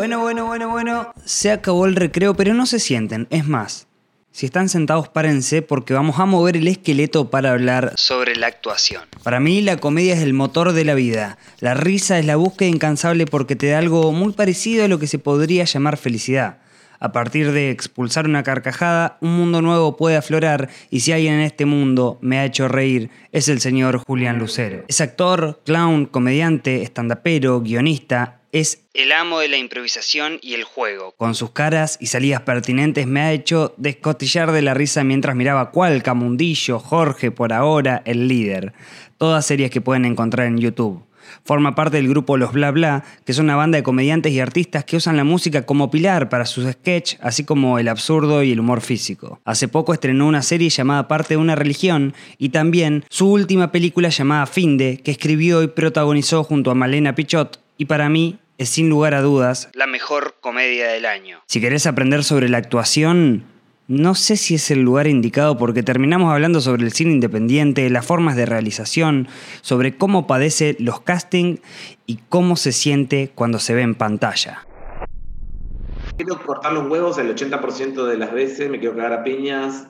Bueno, bueno, bueno, bueno. Se acabó el recreo, pero no se sienten. Es más, si están sentados, párense porque vamos a mover el esqueleto para hablar sobre la actuación. Para mí, la comedia es el motor de la vida. La risa es la búsqueda incansable porque te da algo muy parecido a lo que se podría llamar felicidad. A partir de expulsar una carcajada, un mundo nuevo puede aflorar y si alguien en este mundo me ha hecho reír es el señor Julián Lucero. Es actor, clown, comediante, estandapero, guionista, es el amo de la improvisación y el juego. Con sus caras y salidas pertinentes me ha hecho descostillar de la risa mientras miraba cuál Camundillo, Jorge, por ahora, el líder. Todas series que pueden encontrar en YouTube. Forma parte del grupo Los Bla Bla, que es una banda de comediantes y artistas que usan la música como pilar para sus sketches, así como el absurdo y el humor físico. Hace poco estrenó una serie llamada Parte de una religión y también su última película llamada Finde, que escribió y protagonizó junto a Malena Pichot y para mí es sin lugar a dudas la mejor comedia del año. Si querés aprender sobre la actuación, no sé si es el lugar indicado porque terminamos hablando sobre el cine independiente, las formas de realización, sobre cómo padece los castings y cómo se siente cuando se ve en pantalla. Quiero cortar los huevos el 80% de las veces, me quiero cagar a piñas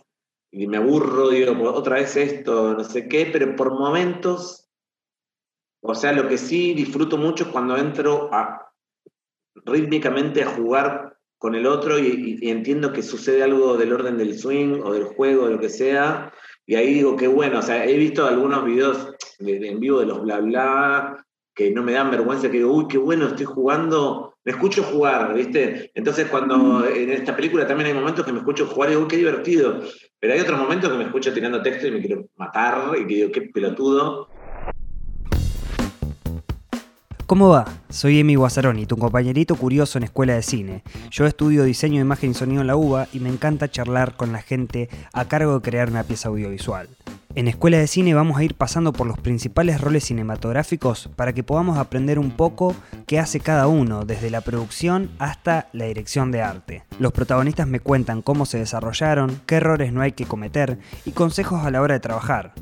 y me aburro, digo, otra vez esto, no sé qué, pero por momentos, o sea, lo que sí disfruto mucho es cuando entro a, rítmicamente a jugar con el otro y, entiendo que sucede algo del orden del swing o del juego, de lo que sea, y ahí digo, qué bueno, o sea, he visto algunos videos en vivo de los bla bla que no me dan vergüenza, que digo, uy, qué bueno, estoy jugando, me escucho jugar, ¿viste? Entonces cuando en esta película también hay momentos que me escucho jugar y digo, qué divertido, pero hay otros momentos que me escucho tirando texto y me quiero matar y que digo, qué pelotudo. ¿Cómo va? Soy Emi Guazzaroni, tu compañerito curioso en Escuela de Cine. Yo estudio diseño de imagen y sonido en la UBA y me encanta charlar con la gente a cargo de crear una pieza audiovisual. En Escuela de Cine vamos a ir pasando por los principales roles cinematográficos para que podamos aprender un poco qué hace cada uno, desde la producción hasta la dirección de arte. Los protagonistas me cuentan cómo se desarrollaron, qué errores no hay que cometer y consejos a la hora de trabajar.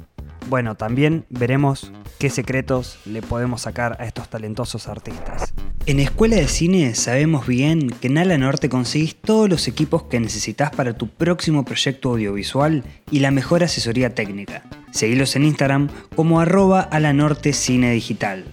Bueno, también veremos qué secretos le podemos sacar a estos talentosos artistas. En Escuela de Cine sabemos bien que en Ala Norte conseguís todos los equipos que necesitas para tu próximo proyecto audiovisual y la mejor asesoría técnica. Seguilos en Instagram como arroba Alanorte Cine Digital.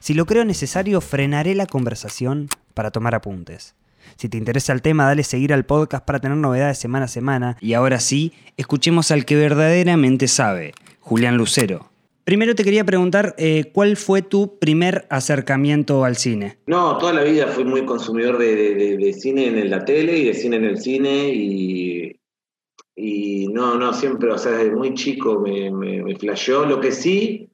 Si lo creo necesario, frenaré la conversación para tomar apuntes. Si te interesa el tema, dale seguir al podcast para tener novedades semana a semana. Y ahora sí, escuchemos al que verdaderamente sabe, Julián Lucero. Primero te quería preguntar, eh, ¿cuál fue tu primer acercamiento al cine? No, toda la vida fui muy consumidor de, cine en la tele y de cine en el cine y, y no, no, siempre, o sea, desde muy chico me, me, flasheó. Lo que sí,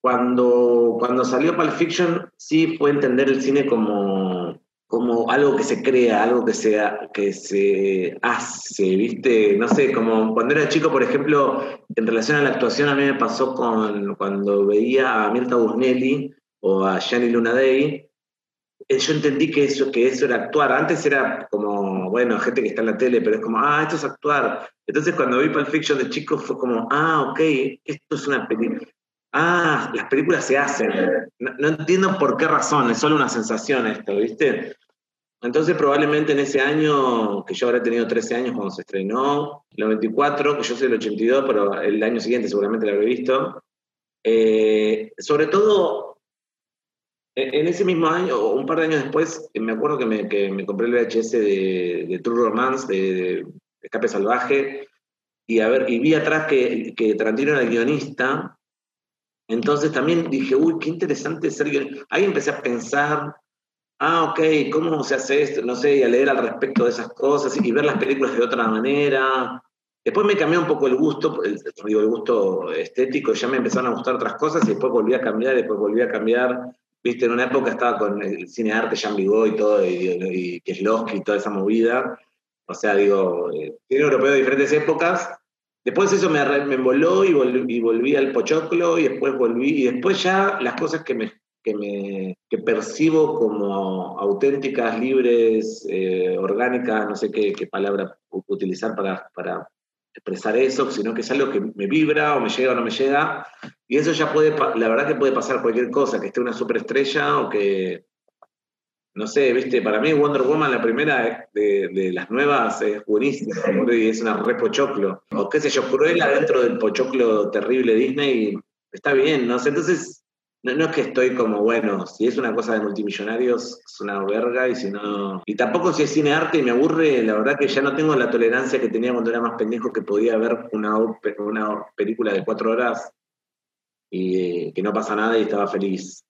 cuando, cuando salió Pulp Fiction, sí fue entender el cine como como algo que se crea, algo que se, que se hace, ¿viste? No sé, como cuando era chico, por ejemplo, en relación a la actuación, a mí me pasó con, cuando veía a Mirta Busnelli o a Gianni Luna Day, eh, yo entendí que eso, que eso era actuar. Antes era como, bueno, gente que está en la tele, pero es como, ah, esto es actuar. Entonces cuando vi Pulp Fiction de chico fue como, ah, ok, esto es una película. Ah, las películas se hacen. No, entiendo por qué razón, es solo una sensación esto, ¿viste? Entonces probablemente en ese año, que yo habré tenido 13 años cuando se estrenó, el 94, que yo soy el 82, pero el año siguiente seguramente lo habré visto, eh, sobre todo en ese mismo año, o un par de años después, me acuerdo que me, que me compré el VHS de, de True Romance, de, Escape Salvaje, y, a ver, y vi atrás que, que Tarantino era el guionista, entonces también dije, uy, qué interesante ser guionista. Ahí empecé a pensar ah, ok, ¿cómo se hace esto? No sé, y a leer al respecto de esas cosas y ver las películas de otra manera. Después me cambió un poco el gusto, el, digo, el gusto estético, ya me empezaron a gustar otras cosas y después volví a cambiar, después volví a cambiar. Viste, en una época estaba con el cine arte, Jean Vigo y todo, y, y Kieslowski y toda esa movida. O sea, digo, eh, cine europeo de diferentes épocas. Después eso me, me envoló y y volví al Pochoclo y después volví, y después ya las cosas que me que, me, que percibo como auténticas, libres, eh, orgánicas, no sé qué, qué, palabra utilizar para, para expresar eso, sino que es algo que me vibra o me llega o no me llega. Y eso ya puede, la verdad que puede pasar cualquier cosa, que esté una superestrella o que, no sé, viste, para mí Wonder Woman, la primera de, las nuevas, es buenísima, y es una re pochoclo. O qué sé yo, Cruella dentro del pochoclo terrible Disney, está bien, ¿no? Entonces, no, es que estoy como, bueno, si es una cosa de multimillonarios, es una verga, y si no. Y tampoco si es cine arte y me aburre, la verdad que ya no tengo la tolerancia que tenía cuando era más pendejo, que podía ver una, una película de cuatro horas y eh, que no pasa nada y estaba feliz.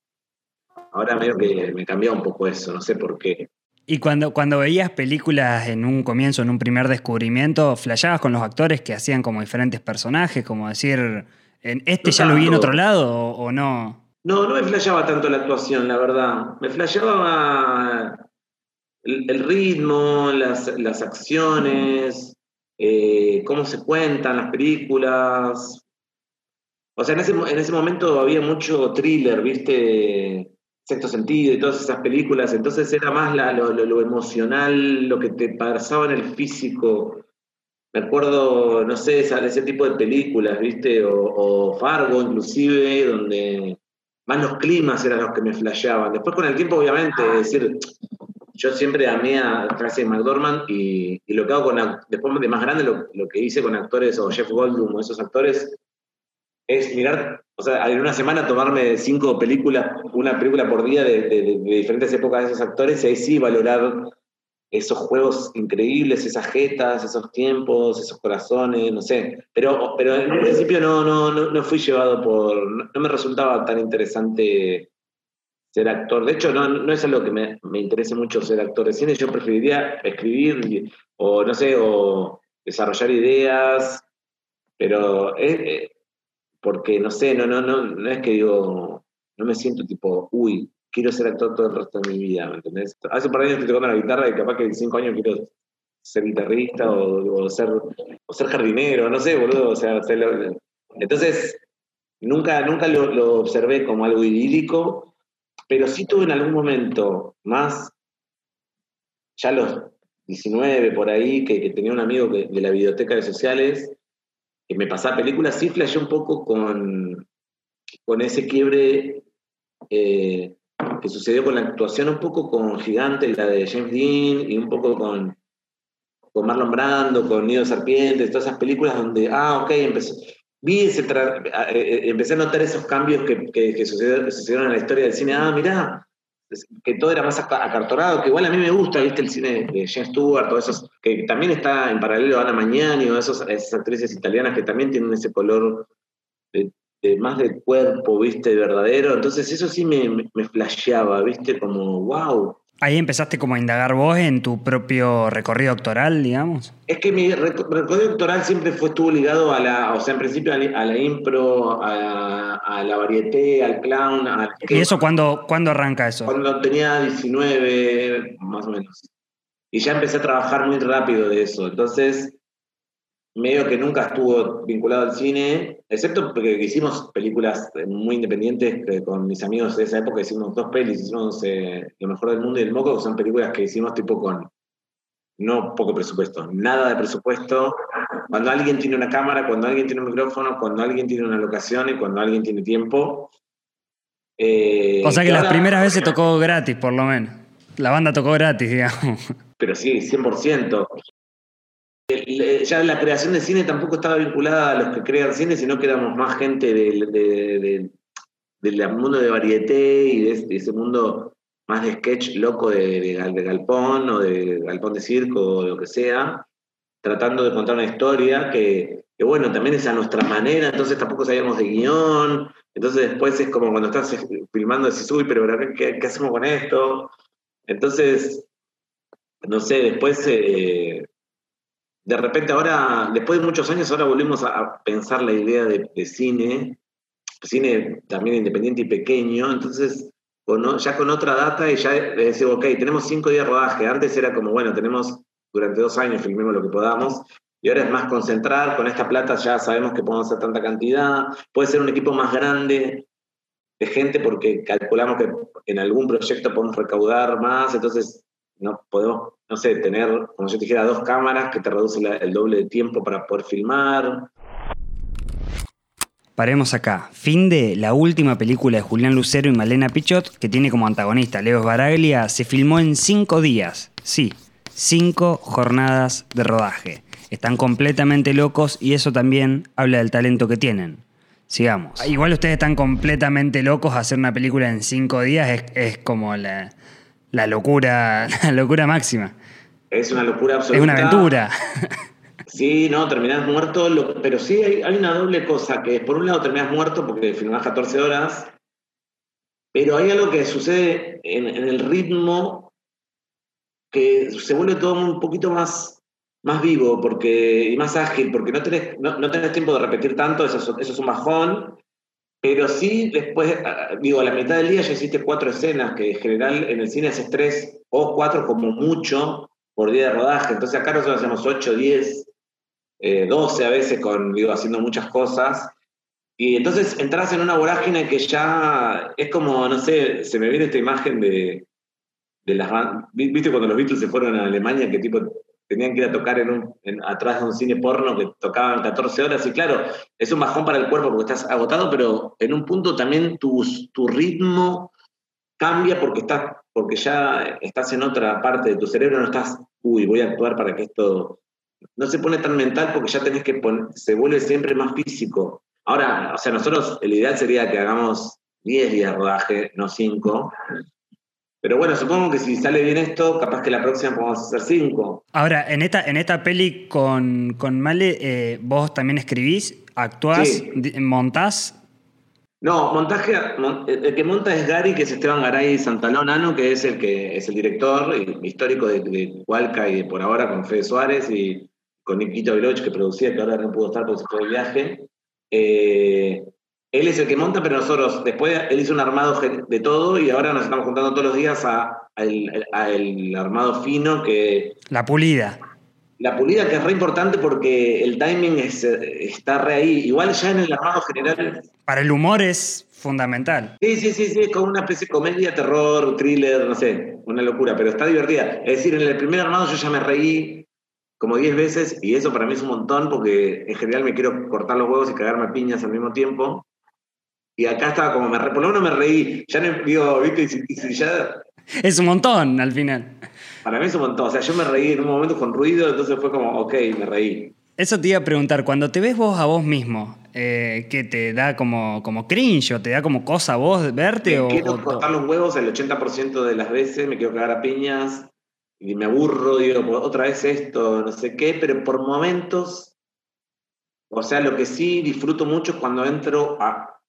Ahora medio que me cambió un poco eso, no sé por qué. Y cuando, cuando veías películas en un comienzo, en un primer descubrimiento, ¿flasheabas con los actores que hacían como diferentes personajes? Como decir, ¿en ¿este ya lo vi en otro lado o no? No, no me flasheaba tanto la actuación, la verdad. Me flasheaba el, ritmo, las, acciones, eh, cómo se cuentan las películas. O sea, en ese, en ese momento había mucho thriller, ¿viste? Sexto sentido y todas esas películas. Entonces era más lo, emocional, lo que te pasaba en el físico. Me acuerdo, no sé, ese, ese tipo de películas, ¿viste? O Fargo, inclusive, donde más los climas eran los que me flasheaban. Después con el tiempo, obviamente, es decir, yo siempre amé a Tracy McDormand y, y, lo que hago con, después de más grande, lo, que hice con actores o Jeff Goldblum o esos actores, es mirar, o sea, en una semana tomarme cinco películas, una película por día de, de diferentes épocas de esos actores y ahí sí valorar esos juegos increíbles, esas jetas, esos tiempos, esos corazones, no sé. Pero, pero en principio no, no, no, fui llevado por. No, me resultaba tan interesante ser actor. De hecho, no, no es algo que me, me interese mucho ser actor de cine. Yo preferiría escribir o, no sé, o desarrollar ideas. Pero es, eh, porque, no sé, no, no, no, no es que digo, no me siento tipo, uy, quiero ser actor todo el resto de mi vida, ¿me entendés? Hace un par de años estoy tocando la guitarra y capaz que en cinco años quiero ser guitarrista o, ser, o ser jardinero, no sé, boludo, o sea, entonces nunca, nunca lo, observé como algo idílico, pero sí tuve en algún momento más, ya los 19 por ahí, que, tenía un amigo de la biblioteca de sociales, que me pasaba películas, sí flasheé un poco con, con ese quiebre eh, que sucedió con la actuación un poco con Gigante, la de James Dean, y un poco con, con Marlon Brando, con Nido Serpientes, todas esas películas donde, ah, ok, empezó, vi ese eh, eh, empecé a notar esos cambios que, que, sucedieron, en la historia del cine. Ah, mirá, que todo era más acartorado, que igual a mí me gusta, viste, el cine de James Stewart, esos, que también está en paralelo a Ana Mañani o esos, esas actrices italianas que también tienen ese color más de cuerpo, viste, verdadero. Entonces eso sí me, me, flasheaba, viste, como, wow. Ahí empezaste como a indagar vos en tu propio recorrido doctoral, digamos. Es que mi recorrido doctoral siempre fue, estuvo ligado a la, o sea, en principio a la, impro, a, la varieté, al clown. ¿Y eso cuándo, cuándo arranca eso? Cuando tenía 19, más o menos. Y ya empecé a trabajar muy rápido de eso. Entonces, medio que nunca estuvo vinculado al cine, excepto porque hicimos películas muy independientes con mis amigos de esa época, hicimos dos pelis, hicimos eh, Lo mejor del mundo y El Moco, que son películas que hicimos tipo con no poco presupuesto, nada de presupuesto. Cuando alguien tiene una cámara, cuando alguien tiene un micrófono, cuando alguien tiene una locación y cuando alguien tiene tiempo. Eh, o sea que las primeras veces tocó gratis, por lo menos. La banda tocó gratis, digamos. Pero sí, 100% ya la creación de cine tampoco estaba vinculada a los que crean cine, sino que éramos más gente del, mundo de varieté y de, ese mundo más de sketch loco de, galpón o de galpón de circo o lo que sea, tratando de contar una historia que, bueno, también es a nuestra manera, entonces tampoco sabíamos de guion, entonces después es como cuando estás filmando, decís, uy, pero ¿qué, qué hacemos con esto? Entonces, no sé, después... Eh, de repente ahora, después de muchos años, ahora volvemos a, pensar la idea de, cine, cine también independiente y pequeño, entonces ya con otra data y ya decimos, ok, tenemos cinco días de rodaje, antes era como, bueno, tenemos durante dos años, filmemos lo que podamos, y ahora es más concentrar, con esta plata ya sabemos que podemos hacer tanta cantidad, puede ser un equipo más grande de gente porque calculamos que en algún proyecto podemos recaudar más, entonces no podemos, no sé, tener, como yo te dijera, dos cámaras que te reducen el doble de tiempo para poder filmar. Paremos acá. Fin de la última película de Julián Lucero y Malena Pichot, que tiene como antagonista Leo Baraglia, se filmó en cinco días. Sí, cinco jornadas de rodaje. Están completamente locos y eso también habla del talento que tienen. Sigamos. Igual ustedes están completamente locos. Hacer una película en cinco días es, es como la, la locura, la locura máxima. Es una locura absoluta. Es una aventura. Sí, no, terminás muerto, pero sí hay, hay, una doble cosa, que por un lado terminás muerto porque filmás 14 horas, pero hay algo que sucede en, en el ritmo que se vuelve todo un poquito más, más vivo porque, y más ágil, porque no tenés, no, no tenés tiempo de repetir tanto, eso, eso es un bajón, pero sí después, digo, a la mitad del día ya hiciste cuatro escenas, que en general en el cine haces tres o cuatro como mucho por día de rodaje, entonces acá nosotros hacemos 8, 10, eh, 12 a veces, con, digo, haciendo muchas cosas. Y entonces entras en una vorágine que ya es como, no sé, se me viene esta imagen de, de las ¿Viste cuando los Beatles se fueron a Alemania que tipo tenían que ir a tocar atrás de un cine porno que tocaban 14 horas? Y claro, es un bajón para el cuerpo porque estás agotado, pero en un punto también tu, tu ritmo cambia porque, estás, porque ya estás en otra parte de tu cerebro, no estás, uy, voy a actuar para que esto no se pone tan mental porque ya tenés que poner, se vuelve siempre más físico. Ahora, o sea, nosotros, el ideal sería que hagamos 10 días de rodaje, no 5. Pero bueno, supongo que si sale bien esto, capaz que la próxima podemos hacer 5. Ahora, en esta, en esta peli con, con Male, eh, ¿vos también escribís, actuás, Sí. montás? No, montaje, mon- el que monta es Gary, que es Esteban Garay Santalón Ano, que es el que es el director histórico de, de Hualca y de por ahora con Fede Suárez y con Niquito Veloch, que producía, que ahora no pudo estar porque se fue de viaje. Eh, él es el que monta, pero nosotros, después él hizo un armado de todo y ahora nos estamos juntando todos los días a, al armado fino que La pulida. la pulida que es re importante porque el timing es, está re ahí. Igual ya en el armado general Para el humor es fundamental. Sí, sí, sí, sí, es como una especie de comedia, terror, thriller, no sé, una locura, pero está divertida. Es decir, en el primer armado yo ya me reí como 10 veces y eso para mí es un montón porque en general me quiero cortar los huevos y cagarme a piñas al mismo tiempo. Y acá estaba como, me por lo menos me reí. Ya no, digo, viste, y y ya, Es un montón al final. para mí es un montón. O sea, yo me reí en un momento con ruido, entonces fue como, ok, me reí. Eso te iba a preguntar, cuando te ves vos a vos mismo, eh, ¿qué te da como, como cringe o te da como cosa a vos verte? Me o, quiero o- cortar los huevos el 80% de las veces, me quiero cagar a piñas y me aburro, digo, "Pues, otra vez esto, no sé qué, pero por momentos, o sea, lo que sí disfruto mucho es cuando entro a,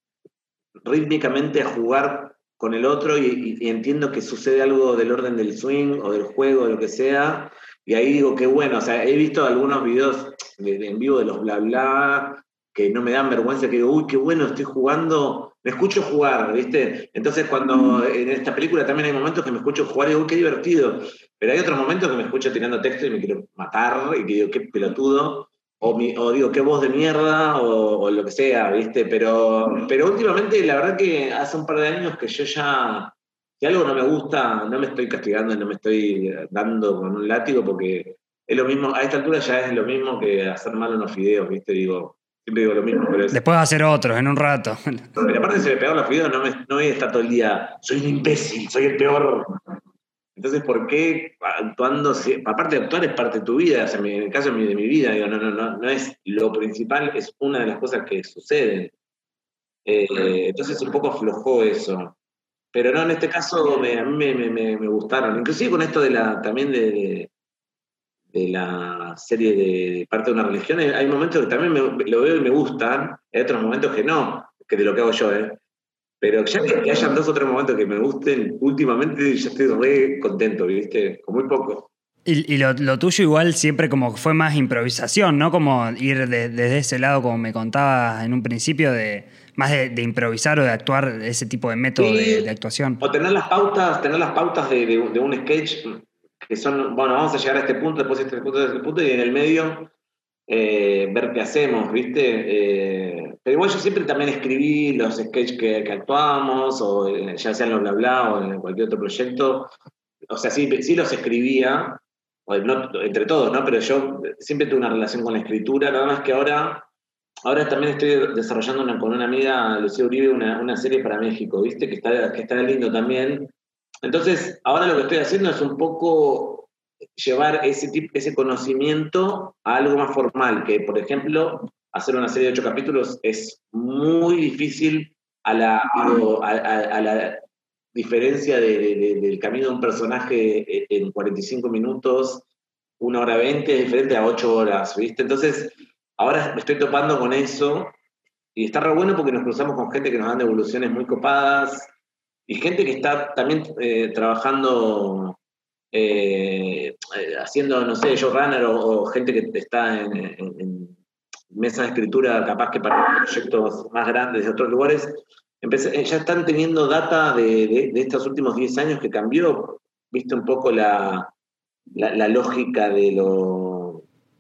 rítmicamente a jugar con el otro y, entiendo que sucede algo del orden del swing o del juego, de lo que sea, y ahí digo, qué bueno, o sea, he visto algunos videos de- de en vivo de los bla bla que no me dan vergüenza, que digo, uy, qué bueno, estoy jugando, me escucho jugar, ¿viste? Entonces cuando en esta película también hay momentos que me escucho jugar y digo, uy, qué divertido, pero hay otros momentos que me escucho tirando texto y me quiero matar y que digo, qué pelotudo, o, mi- o digo, qué voz de mierda, o, o lo que sea, ¿viste? Pero, pero últimamente la verdad que hace un par de años que yo ya, si algo no me gusta, no me estoy castigando, no me estoy dando con un látigo porque es lo mismo, a esta altura ya es lo mismo que hacer mal unos fideos, ¿viste? Digo, siempre digo lo mismo, pero es, Después va a hacer otros en un rato. pero aparte si me pegaron los fideos, no, me, no voy a estar todo el día, soy un imbécil, soy el peor. Entonces, ¿por qué actuando? si- aparte de actuar es parte de tu vida, o sea, en el caso de mi, de mi vida, digo, no, no, no, no es lo principal, es una de las cosas que suceden. Eh, entonces un poco aflojó eso. Pero no, en este caso me- a mí me, me- me- gustaron. Inclusive con esto de la, también de, de, de la serie de, de parte de una religión, hay- momentos que también me- lo veo y me gustan, hay otros momentos que no, que de lo que hago yo, ¿eh? Pero ya que, que hayan dos o tres momentos que me gusten, últimamente ya estoy re contento, ¿viste? Con muy poco. Y, y lo, lo tuyo igual siempre como fue más improvisación, ¿no? Como ir de- desde ese lado, como me contabas en un principio, de más de, de improvisar o de actuar, ese tipo de método Sí. de, de actuación. O tener las pautas, tener las pautas de un sketch que son, bueno, vamos a llegar a este punto, después a este punto, a este punto, y en el medio eh, ver qué hacemos, ¿viste? Eh, pero igual yo siempre también escribí los sketches que, que actuábamos, o eh, ya sea en los bla bla o en cualquier otro proyecto. O sea, sí, sí los escribía, no- entre todos, ¿no? Pero yo siempre tuve una relación con la escritura, nada más que ahora ahora también estoy desarrollando con una amiga, Lucía Uribe, una, serie para México, ¿viste? Que está, que está lindo también. Entonces, ahora lo que estoy haciendo es un poco llevar ese, ese conocimiento a algo más formal, que por ejemplo, hacer una serie de ocho capítulos es muy difícil a la, a, la diferencia del camino de un personaje en 45 minutos, una hora 20, es diferente a ocho horas, ¿viste? Entonces, ahora me estoy topando con eso y está re bueno porque nos cruzamos con gente que nos dan devoluciones muy copadas y gente que está también eh, trabajando, eh, haciendo, no sé, showrunner o, o gente que está en, en, mesa de escritura, capaz que para proyectos más grandes de otros lugares, empecé, ya están teniendo data de, de, estos últimos 10 años que cambió, viste un poco la, la lógica de lo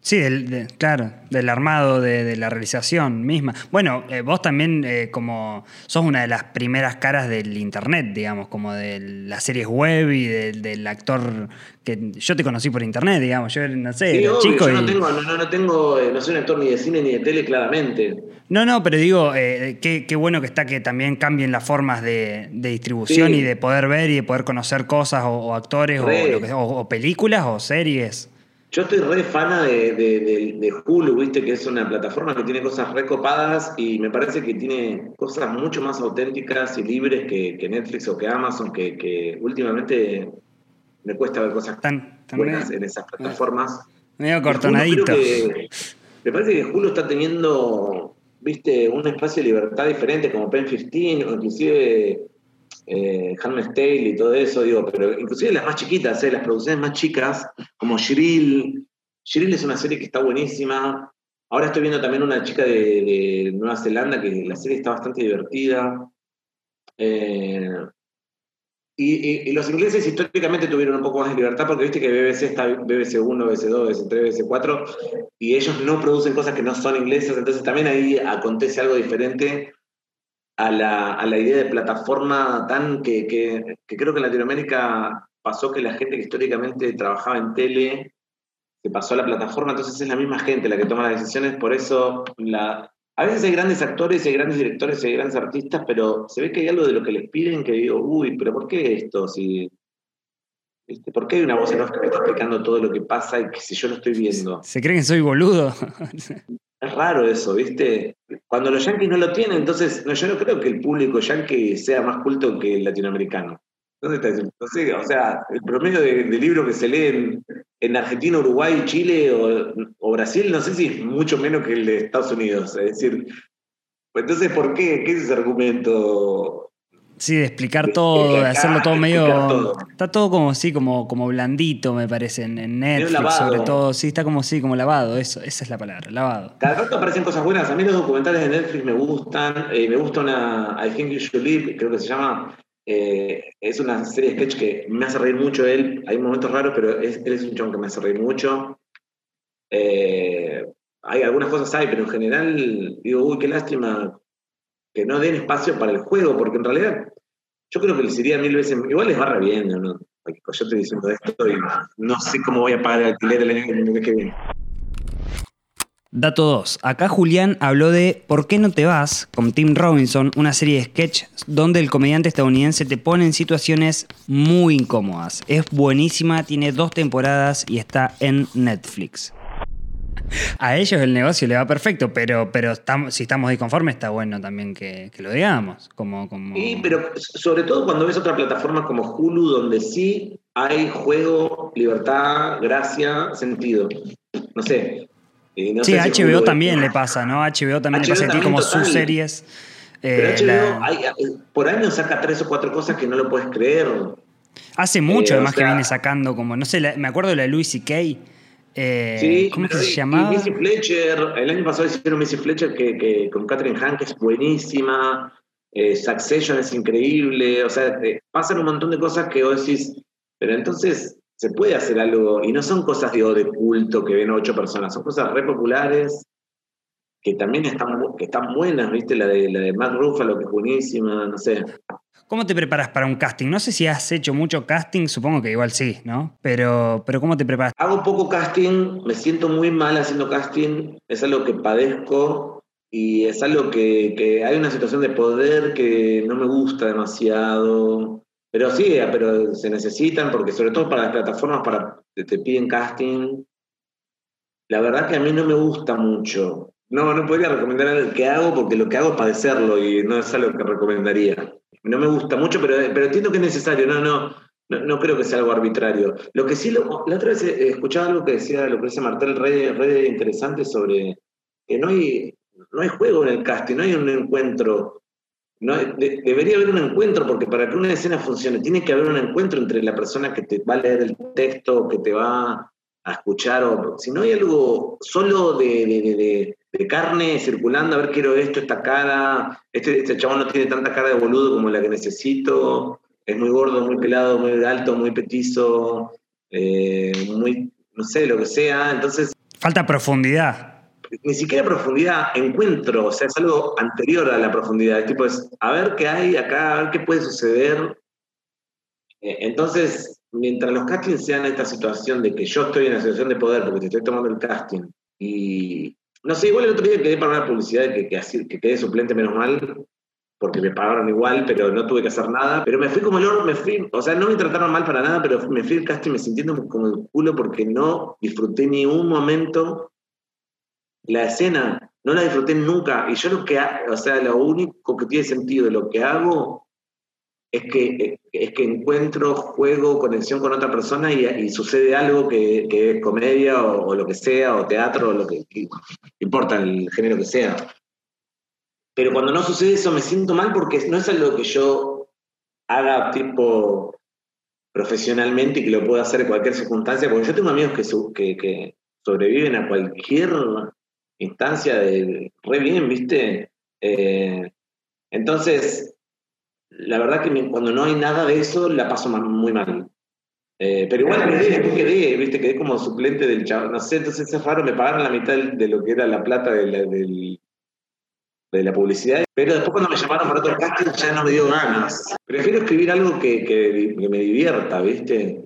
Sí, claro, del armado, de, la realización misma. Bueno, eh, vos también eh, como sos una de las primeras caras del internet, digamos, como de las series web y del actor que yo te conocí por internet, digamos, yo no sé, sí, chico. Yo no, tengo, no, no, tengo, eh, no soy un actor ni de cine ni de tele, claramente. No, no, pero digo, qué, qué, bueno que está que también cambien las formas de, distribución y de poder ver y de poder conocer cosas o, actores o películas o series. Yo estoy re fana de, Hulu, viste, que es una plataforma que tiene cosas recopadas y me parece que tiene cosas mucho más auténticas y libres que, Netflix o que Amazon, que, últimamente me cuesta ver cosas tan, buenas en esas plataformas. Medio cortonadito. me parece que Hulu está teniendo, viste, un espacio de libertad diferente como Pen 15 o inclusive eh, Tale y todo eso, digo, pero inclusive las más chiquitas, eh, las producciones más chicas, como Shiril. Shiril es una serie que está buenísima. Ahora estoy viendo también una chica de, Nueva Zelanda que la serie está bastante divertida. Eh, y, los ingleses históricamente tuvieron un poco más de libertad porque viste que BBC está BBC 1, BBC 2, BBC 3, BBC 4 y ellos no producen cosas que no son inglesas, entonces también ahí acontece algo diferente a la, a la idea de plataforma tan que, que, creo que en Latinoamérica pasó que la gente que históricamente trabajaba en tele se pasó a la plataforma, entonces es la misma gente la que toma las decisiones, por eso la, a veces hay grandes actores, hay grandes directores, hay grandes artistas, pero se ve que hay algo de lo que les piden que digo, uy, pero ¿por qué esto? Si, este, ¿Por qué hay una voz en off que me está explicando todo lo que pasa y que si yo lo estoy viendo? ¿Se creen que soy boludo? Es raro eso, ¿viste? Cuando los yankees no lo tienen, entonces no, yo no creo que el público yankee sea más culto que el latinoamericano. No sé, o sea, el promedio de, libros que se leen en, Argentina, Uruguay, Chile o, Brasil, no sé si es mucho menos que el de Estados Unidos. Es decir, pues entonces, ¿por qué? ¿Qué es ese argumento? Sí, de explicar todo, de hacerlo todo medio. Está todo como así, como, como blandito, me parece, en, Netflix, sobre todo. Sí, está como sí, como lavado, eso, esa es la palabra, lavado. Cada rato aparecen cosas buenas. A mí los documentales de Netflix me gustan. Eh, me gusta una I Think You Should Live, creo que se llama. Eh, es una serie de sketch que me hace reír mucho él. Hay momentos raros, pero él es un chon que me hace reír mucho. Eh, hay algunas cosas hay, pero en general digo, uy, qué lástima que no den espacio para el juego, porque en realidad yo creo que les iría mil veces, igual les va re bien, ¿no? Yo estoy diciendo esto y no sé cómo voy a pagar el alquiler el año que viene. Dato 2. Acá Julián habló de ¿Por qué no te vas? con Tim Robinson, una serie de sketch donde el comediante estadounidense te pone en situaciones muy incómodas. Es buenísima, tiene dos temporadas y está en Netflix a ellos el negocio le va perfecto, pero, pero estamos, si estamos disconformes está bueno también que, lo digamos. Como, como... Sí, pero sobre todo cuando ves otra plataforma como Hulu, donde sí hay juego, libertad, gracia, sentido. No sé. Eh, sí, a HBO también le pasa, ¿no? HBO también le pasa aquí como sus series. Pero HBO eh, eh, por año saca tres o cuatro cosas que no lo puedes creer. Hace mucho, además, que viene sacando, como, no sé, me acuerdo de la Louis C.K., eh, sí, ¿Cómo que se llamaba? Missy Fletcher, el año pasado hicieron Missy Fletcher que, que con Catherine que es buenísima. Eh, Succession es increíble. O sea, pasan un montón de cosas que vos decís, pero entonces se puede hacer algo. Y no son cosas de culto que ven ocho personas, son cosas re populares que también están, que están buenas, ¿viste? La de, la de Matt Ruffalo, que es buenísima, no sé. ¿Cómo te preparas para un casting? No sé si has hecho mucho casting, supongo que igual sí, ¿no? Pero, pero ¿cómo te preparas? Hago poco casting, me siento muy mal haciendo casting, es algo que padezco y es algo que, hay una situación de poder que no me gusta demasiado. Pero sí, pero se necesitan porque sobre todo para las plataformas te, te piden casting. La verdad que a mí no me gusta mucho. No, no podría recomendar el que hago porque lo que hago es padecerlo y no es algo que recomendaría. No me gusta mucho, pero, pero entiendo que es necesario. No, no, no, creo que sea algo arbitrario. Lo que sí, la otra vez escuchaba algo que decía, lo dice Martel, re, interesante sobre que no hay, no hay juego en el casting, no hay un encuentro. No debería haber un encuentro, porque para que una escena funcione, tiene que haber un encuentro entre la persona que te va a leer el texto, que te va a escuchar, o si no hay algo solo de, de carne circulando, a ver, quiero esto, esta cara, este, este chabón no tiene tanta cara de boludo como la que necesito, es muy gordo, muy pelado, muy alto, muy petizo, eh, muy, no sé, lo que sea, entonces... Falta profundidad. Ni siquiera profundidad, encuentro, o sea, es algo anterior a la profundidad, es tipo, es, a ver qué hay acá, a ver qué puede suceder. Eh, entonces, mientras los castings sean esta situación de que yo estoy en la situación de poder porque te estoy tomando el casting y, no sé, igual el otro día quedé para una publicidad que, que, que quedé suplente menos mal, porque me pagaron igual, pero no tuve que hacer nada. Pero me fui como el me fui, o sea, no me trataron mal para nada, pero me fui al casting me sintiendo como el culo porque no disfruté ni un momento la escena, no la disfruté nunca. Y yo lo que, o sea, lo único que tiene sentido de lo que hago es que, es que encuentro, juego, conexión con otra persona y, sucede algo que, es comedia o, lo que sea, o teatro, o lo que, importa el género que sea. Pero cuando no sucede eso me siento mal porque no es algo que yo haga tipo profesionalmente y que lo pueda hacer en cualquier circunstancia, porque yo tengo amigos que, que, sobreviven a cualquier instancia de re bien, ¿viste? Eh, entonces, la verdad que cuando no hay nada de eso, la paso muy mal. Eh, pero igual quedé, quedé, viste, quedé como suplente del chavo, no sé, entonces es raro, me pagaron la mitad de lo que era la plata de la, de la publicidad, pero después cuando me llamaron para otro casting ya no me dio ganas. Prefiero escribir algo que, que, me divierta, viste,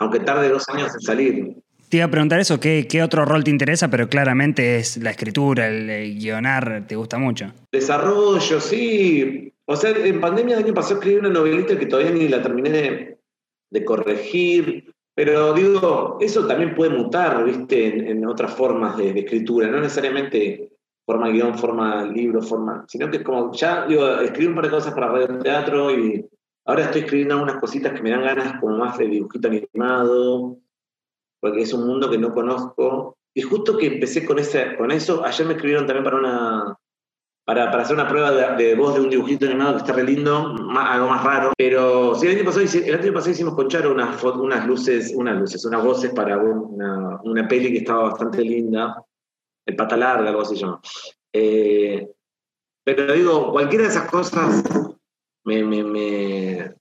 aunque tarde dos años en salir. Te iba a preguntar eso, ¿qué, ¿qué, otro rol te interesa? Pero claramente es la escritura, el guionar, ¿te gusta mucho? Desarrollo, sí, o sea, en pandemia el año pasado escribí una novelita que todavía ni la terminé de, corregir, pero digo, eso también puede mutar, ¿viste? En, otras formas de, escritura, no necesariamente forma guion, forma libro, forma, sino que es como, ya, digo, escribí un par de cosas para radio teatro y ahora estoy escribiendo algunas cositas que me dan ganas como más de dibujito animado, porque es un mundo que no conozco. Y justo que empecé con, ese, con eso, ayer me escribieron también para una para, para, hacer una prueba de, voz de un dibujito animado que está re lindo, algo más raro. Pero sí, el año pasado, hicimos con Charo unas, unas luces, unas luces, unas voces para una, una, peli que estaba bastante linda. El pata larga, algo así se llama. Eh, pero digo, cualquiera de esas cosas me, me, me,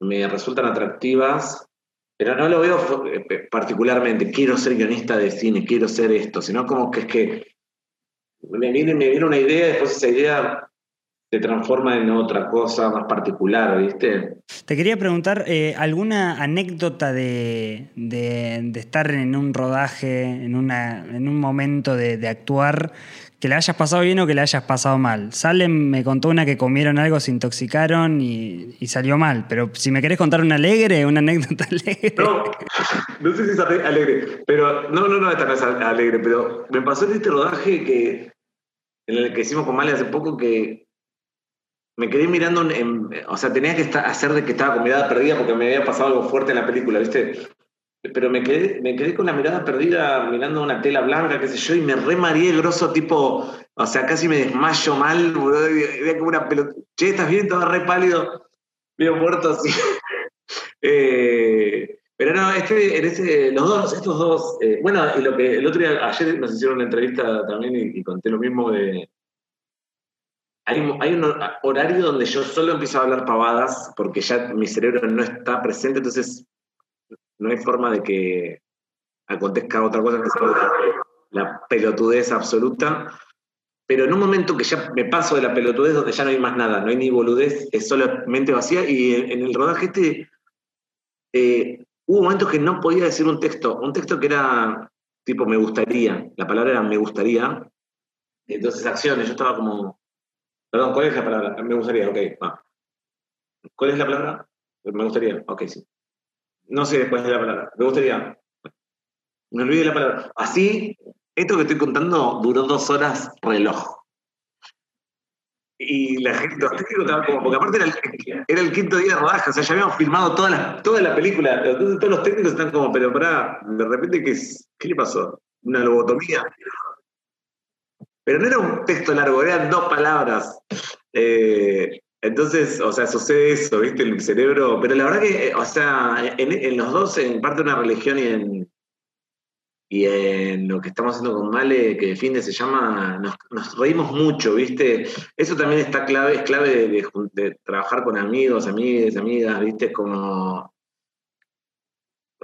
me resultan atractivas, pero no lo veo eh, particularmente, quiero ser guionista de cine, quiero ser esto, sino como que es que me viene, me viene una idea, después esa idea se transforma en otra cosa más particular, ¿viste? Te quería preguntar, eh, ¿alguna anécdota de, de, estar en un rodaje, en, una, en un momento de, de actuar que le hayas pasado bien o que le hayas pasado mal. Salem me contó una que comieron algo, se intoxicaron y, salió mal. Pero si me querés contar una alegre, una anécdota alegre. No, no sé si es alegre, pero no, no, no, esta no es alegre, pero me pasó en este rodaje que, en el que hicimos con Male hace poco que me quedé mirando, o sea, tenía que hacer de que estaba con mirada perdida porque me había pasado algo fuerte en la película, ¿viste? pero me quedé, me quedé con la mirada perdida mirando una tela blanca, qué sé yo, y me remaría grosso, tipo, o sea, casi me desmayo mal, boludo, y como una pelota. Che, ¿estás bien? Todo re pálido, medio muerto así. Eh, pero no, este, en ese, los dos, estos dos, eh, bueno, y lo que el otro día, ayer nos hicieron una entrevista también y, conté lo mismo de. Hay, un horario donde yo solo empiezo a hablar pavadas porque ya mi cerebro no está presente, entonces no hay forma de que acontezca otra cosa que sea la, pelotudez absoluta. Pero en un momento que ya me paso de la pelotudez donde ya no hay más nada, no hay ni boludez, es solamente vacía. Y en, el rodaje este eh, hubo momentos que no podía decir un texto, un texto que era tipo me gustaría, la palabra era me gustaría, Entonces, acciones, yo estaba como. Perdón, ¿cuál es la palabra? Me gustaría, ok, va. ¿Cuál es la palabra? Me gustaría, ok, sí. No sé después de la palabra, me gustaría. Me olvidé la palabra. Así, esto que estoy contando duró dos horas reloj. Y la gente, los técnicos estaban como, porque aparte era el, era el, quinto día de rodaje, o sea, ya habíamos filmado toda la, toda la película, entonces todos los técnicos están como, pero pará, de repente, ¿qué, qué le pasó? ¿Una lobotomía? Pero no era un texto largo, eran dos palabras. Eh, entonces, o sea, sucede eso, ¿viste? El cerebro, pero la verdad que, o sea, en, en los dos, en parte una religión y en, y en lo que estamos haciendo con Male, que de se llama, nos, reímos mucho, ¿viste? Eso también está clave, es clave de, trabajar con amigos, amigas, amigas, ¿viste? Como,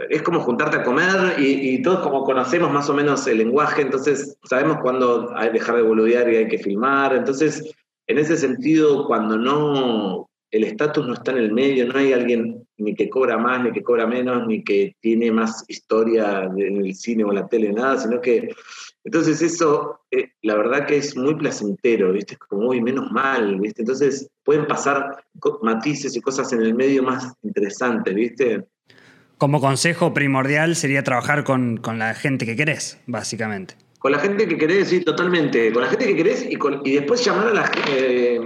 es como juntarte a comer y, todos como conocemos más o menos el lenguaje, entonces sabemos cuándo hay que dejar de boludear y hay que filmar, entonces en ese sentido, cuando no, el estatus no está en el medio, no hay alguien ni que cobra más, ni que cobra menos, ni que tiene más historia en el cine o en la tele, nada, sino que, entonces eso, eh, la verdad que es muy placentero, ¿viste? Es como, uy, menos mal, ¿viste? Entonces pueden pasar matices y cosas en el medio más interesantes, ¿viste? Como consejo primordial sería trabajar con, la gente que querés, básicamente. Con la gente que querés, sí, totalmente. Con la gente que querés y, y después llamar a la gente. Eh,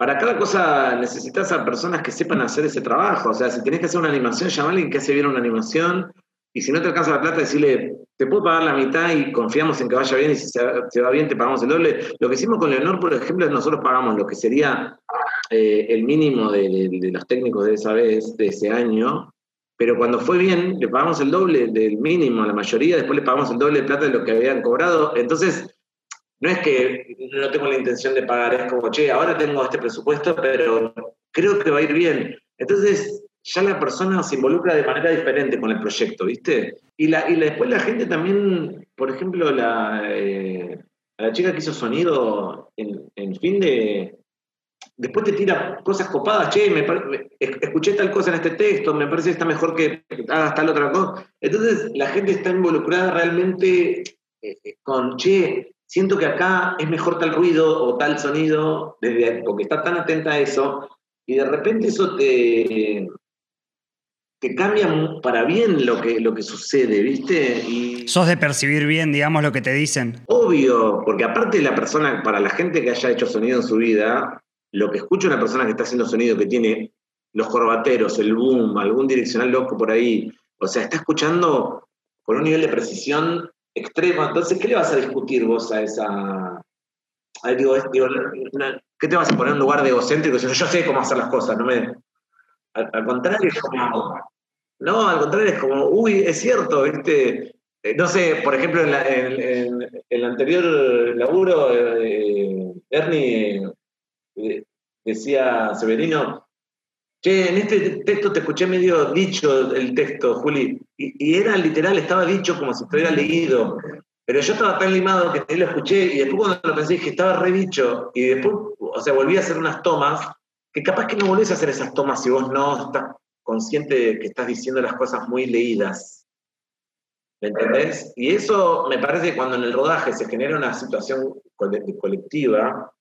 para cada cosa necesitas a personas que sepan hacer ese trabajo. O sea, si tenés que hacer una animación, llama a que hace bien una animación. Y si no te alcanza la plata, decirle, te puedo pagar la mitad y confiamos en que vaya bien. Y si se, va bien, te pagamos el doble. Lo que hicimos con Leonor, por ejemplo, es nosotros pagamos lo que sería eh, el mínimo de, los técnicos de esa vez, de ese año. Pero cuando fue bien, le pagamos el doble del mínimo a la mayoría. Después le pagamos el doble de plata de lo que habían cobrado. Entonces no es que no tengo la intención de pagar, es como, che, ahora tengo este presupuesto, pero creo que va a ir bien. Entonces, ya la persona se involucra de manera diferente con el proyecto, ¿viste? Y, la, y después la gente también, por ejemplo, la, eh, la chica que hizo sonido en, fin de... Después te tira cosas copadas, che, escuché tal cosa en este texto, me parece que está mejor que hagas tal otra cosa. Entonces la gente está involucrada realmente eh, con, che, siento que acá es mejor tal ruido o tal sonido, desde, porque está tan atenta a eso, y de repente eso te, te cambia para bien lo que, lo que sucede, ¿viste? Y, Sos de percibir bien, digamos, lo que te dicen. Obvio, porque aparte la persona, para la gente que haya hecho sonido en su vida, lo que escucha una persona que está haciendo sonido, que tiene los corbateros, el boom, algún direccional loco por ahí, o sea, está escuchando con un nivel de precisión extremo. Entonces, ¿qué le vas a discutir vos a esa... ¿Qué te vas a poner en lugar de egocéntrico? Yo sé cómo hacer las cosas, no me... Al, contrario, es como... No, al contrario, es como, uy, es cierto, ¿viste? Eh, no sé, por ejemplo, en, el anterior laburo, eh, Ernie eh, decía Severino, Che, en este texto te escuché medio dicho el texto, Juli, y, era literal, estaba dicho como si estuviera leído, pero yo estaba tan limado que lo escuché y después cuando lo pensé dije, estaba re dicho, y después, o sea, volví a hacer unas tomas, que capaz que no volvés a hacer esas tomas si vos no estás consciente de que estás diciendo las cosas muy leídas. ¿Me entendés? Y eso me parece que cuando en el rodaje se genera una situación colectiva,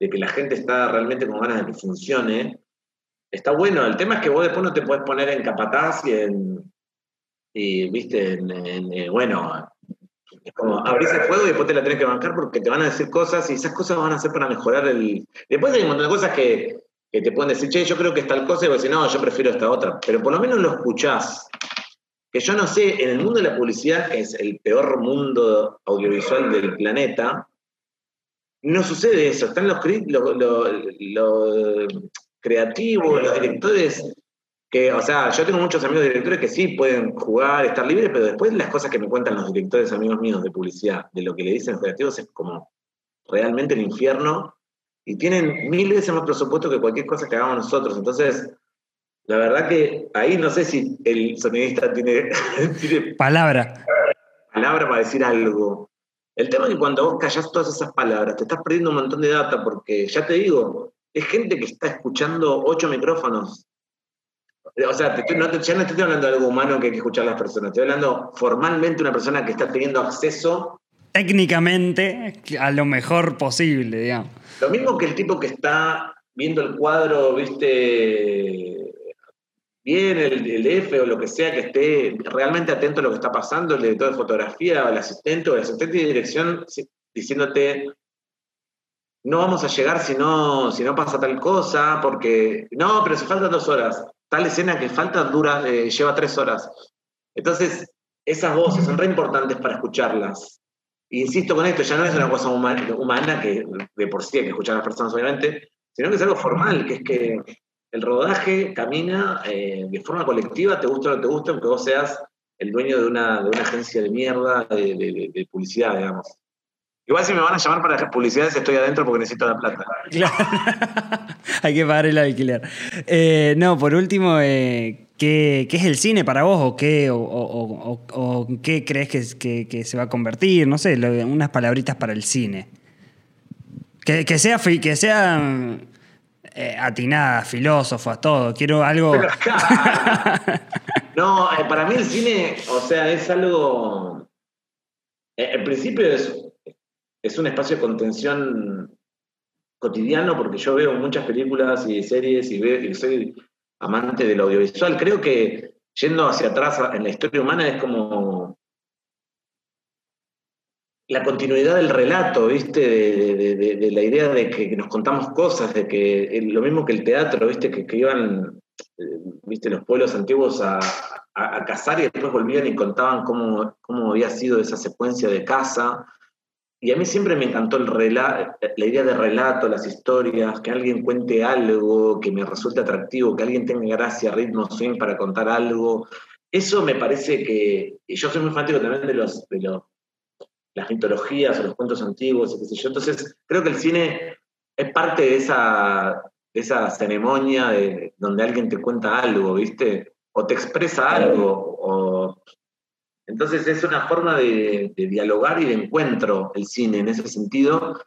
de que la gente está realmente con ganas de que funcione, está bueno. El tema es que vos después no te puedes poner en capataz y en. Y, viste, en, eh, bueno, es como abrís el fuego y después te la tenés que bancar porque te van a decir cosas y esas cosas van a ser para mejorar el. Después hay un montón de cosas que, te pueden decir, che, yo creo que es tal cosa y vos decís, no, yo prefiero esta otra. Pero por lo menos lo escuchás. Que yo no sé, en el mundo de la publicidad, que es el peor mundo audiovisual del planeta, no sucede eso. Están los, los, creativos, los directores, que, o sea, yo tengo muchos amigos directores que sí pueden jugar, estar libres, pero después las cosas que me cuentan los directores amigos míos de publicidad, de lo que le dicen los creativos, es como realmente el infierno y tienen mil veces más presupuesto que cualquier cosa que hagamos nosotros. Entonces, la verdad que ahí no sé si el sonidista tiene, tiene palabra. Palabra para decir algo. El tema es que cuando vos callás todas esas palabras, te estás perdiendo un montón de data, porque ya te digo, es gente que está escuchando ocho micrófonos. O sea, ya no te estoy hablando de algo humano que hay que escuchar a las personas, estoy hablando formalmente de una persona que está teniendo acceso técnicamente a lo mejor posible, digamos. Lo mismo que el tipo que está viendo el cuadro, viste, bien, el, F o lo que sea, que esté realmente atento a lo que está pasando, el director de fotografía, o el asistente o el asistente de dirección, diciéndote, no vamos a llegar si no, si no pasa tal cosa, porque, no, pero se faltan dos horas. Tal escena que falta dura, eh, lleva tres horas. Entonces, esas voces son re importantes para escucharlas. insisto con esto, ya no es una cosa humana, que de por sí hay que escuchar a las personas, obviamente, sino que es algo formal, que es que el rodaje camina eh, de forma colectiva, te gusta o no te gusta, aunque vos seas el dueño de una, de una agencia de mierda de, publicidad, digamos. Igual si me van a llamar para publicidades estoy adentro porque necesito la plata. Claro. Hay que pagar el alquiler. Eh, no, por último, eh, ¿qué, es el cine para vos o qué, o, qué crees que, que, se va a convertir? No sé, unas palabritas para el cine. Que, que sea, que sea eh, atinada, filósofas, todo. Quiero algo. no, eh, para mí el cine, o sea, es algo. En principio es, es un espacio de contención cotidiano porque yo veo muchas películas y series y, soy amante del audiovisual. Creo que yendo hacia atrás en la historia humana es como la continuidad del relato, ¿viste? De, la idea de que, nos contamos cosas, de que lo mismo que el teatro, ¿viste? Que, iban, eh, ¿viste? Los pueblos antiguos a, cazar y después volvían y contaban cómo, cómo había sido esa secuencia de caza. Y a mí siempre me encantó el relato, la idea de relato, las historias, que alguien cuente algo que me resulte atractivo, que alguien tenga gracia, ritmo, swing para contar algo. Eso me parece que. Yo soy muy fanático también de los, de los las mitologías o los cuentos antiguos, qué sé yo. Entonces, creo que el cine es parte de esa, esa ceremonia de, donde alguien te cuenta algo, ¿viste? O te expresa algo. O... Entonces es una forma de, dialogar y de encuentro el cine en ese sentido.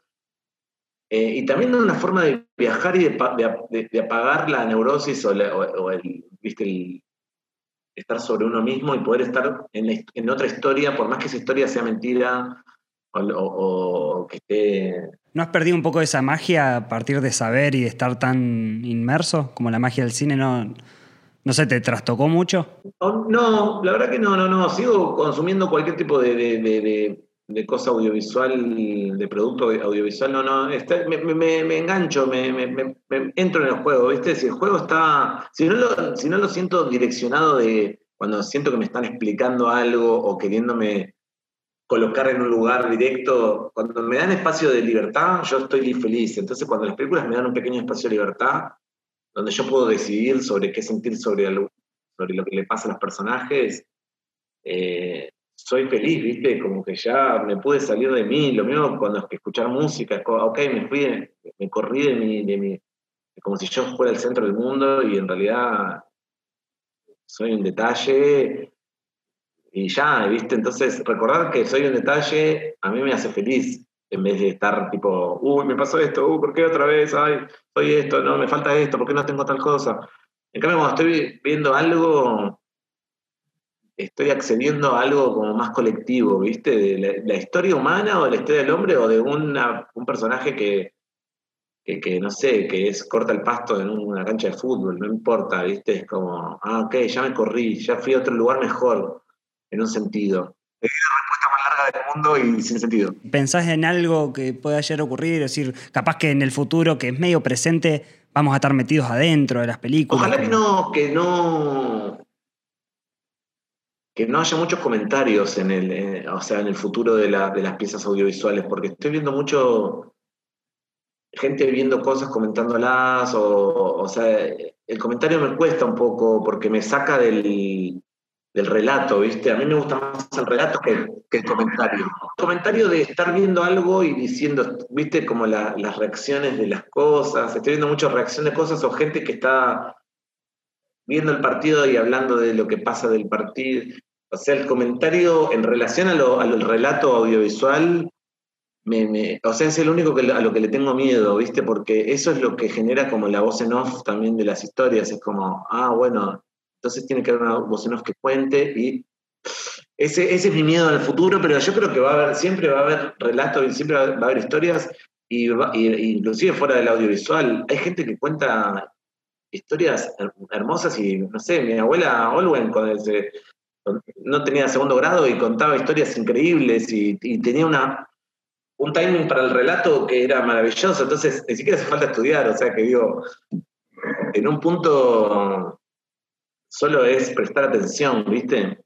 Eh, y también una forma de viajar y de, apagar la neurosis o, el, ¿viste? el, estar sobre uno mismo y poder estar en, otra historia, por más que esa historia sea mentira o, que esté... ¿No has perdido un poco esa magia a partir de saber y de estar tan inmerso como la magia del cine? ¿No, no sé, te trastocó mucho? No, la verdad que no, no, no. Sigo consumiendo cualquier tipo de, de, cosa audiovisual, de producto audiovisual. No, no, me, engancho, me, entro en el juego, ¿viste? Si el juego está, si no si no lo siento direccionado de cuando siento que me están explicando algo o queriéndome colocar en un lugar directo, cuando me dan espacio de libertad, yo estoy feliz. Entonces, cuando las películas me dan un pequeño espacio de libertad, donde yo puedo decidir sobre qué sentir sobre, sobre lo que le pasa a los personajes, eh, soy feliz, ¿viste? Como que ya me pude salir de mí. Lo mismo cuando es que escuchar música, ok, me fui, me corrí de mí, de mí, como si yo fuera el centro del mundo y en realidad soy un detalle y ya, ¿viste? Entonces, recordar que soy un detalle a mí me hace feliz en vez de estar tipo, uy, me pasó esto, uy, ¿por qué otra vez? Ay, soy esto, no, me falta esto, ¿por qué no tengo tal cosa? En cambio, cuando estoy viendo algo, estoy accediendo a algo como más colectivo, ¿viste? De la, historia humana o de la historia del hombre o de una, un personaje que, que, no sé, que es corta el pasto en una cancha de fútbol, no importa, ¿viste? Es como, ah, ok, ya me corrí, ya fui a otro lugar mejor, en un sentido. Es la respuesta más larga del mundo y sin sentido. ¿Pensás en algo que pueda ayer ocurrir? Es decir, capaz que en el futuro, que es medio presente, vamos a estar metidos adentro de las películas. Ojalá que no, que no, que no haya muchos comentarios en el, eh, o sea, en el futuro de, de, las piezas audiovisuales, porque estoy viendo mucho gente viendo cosas, comentándolas, o, o sea, el comentario me cuesta un poco porque me saca del, del relato, ¿viste? A mí me gusta más el relato que, el comentario. El comentario de estar viendo algo y diciendo, ¿viste? Como las reacciones de las cosas. Estoy viendo muchas reacciones de cosas o gente que está viendo el partido y hablando de lo que pasa del partido. O sea, el comentario en relación al relato audiovisual, me, o sea, es el único a lo que le tengo miedo, ¿viste? Porque eso es lo que genera como la voz en off también de las historias. Es como, ah, bueno, entonces tiene que haber una voz en off que cuente y ese, ese es mi miedo el futuro, pero yo creo que va a haber, siempre va a haber relatos siempre va a haber historias, y, inclusive fuera del audiovisual. Hay gente que cuenta historias hermosas y, no sé, mi abuela Olwen no tenía segundo grado y contaba historias increíbles y, tenía una, un timing para el relato que era maravilloso, entonces ni siquiera hace falta estudiar, o sea que digo, en un punto solo es prestar atención, ¿viste?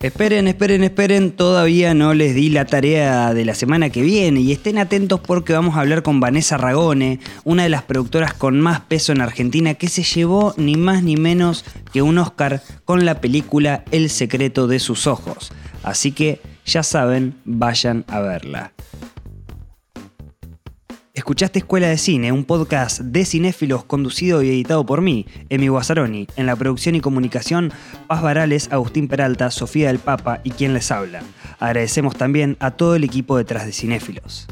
Esperen, esperen, esperen, todavía no les di la tarea de la semana que viene y estén atentos porque vamos a hablar con Vanessa Ragone, una de las productoras con más peso en Argentina que se llevó ni más ni menos que un Oscar con la película El secreto de sus ojos. Así que ya saben, vayan a verla. Escuchaste Escuela de Cine, un podcast de cinéfilos conducido y editado por mí, Emi Guazzaroni, en la producción y comunicación Paz Varales, Agustín Peralta, Sofía del Papa y quien les habla. Agradecemos también a todo el equipo detrás de Cinéfilos.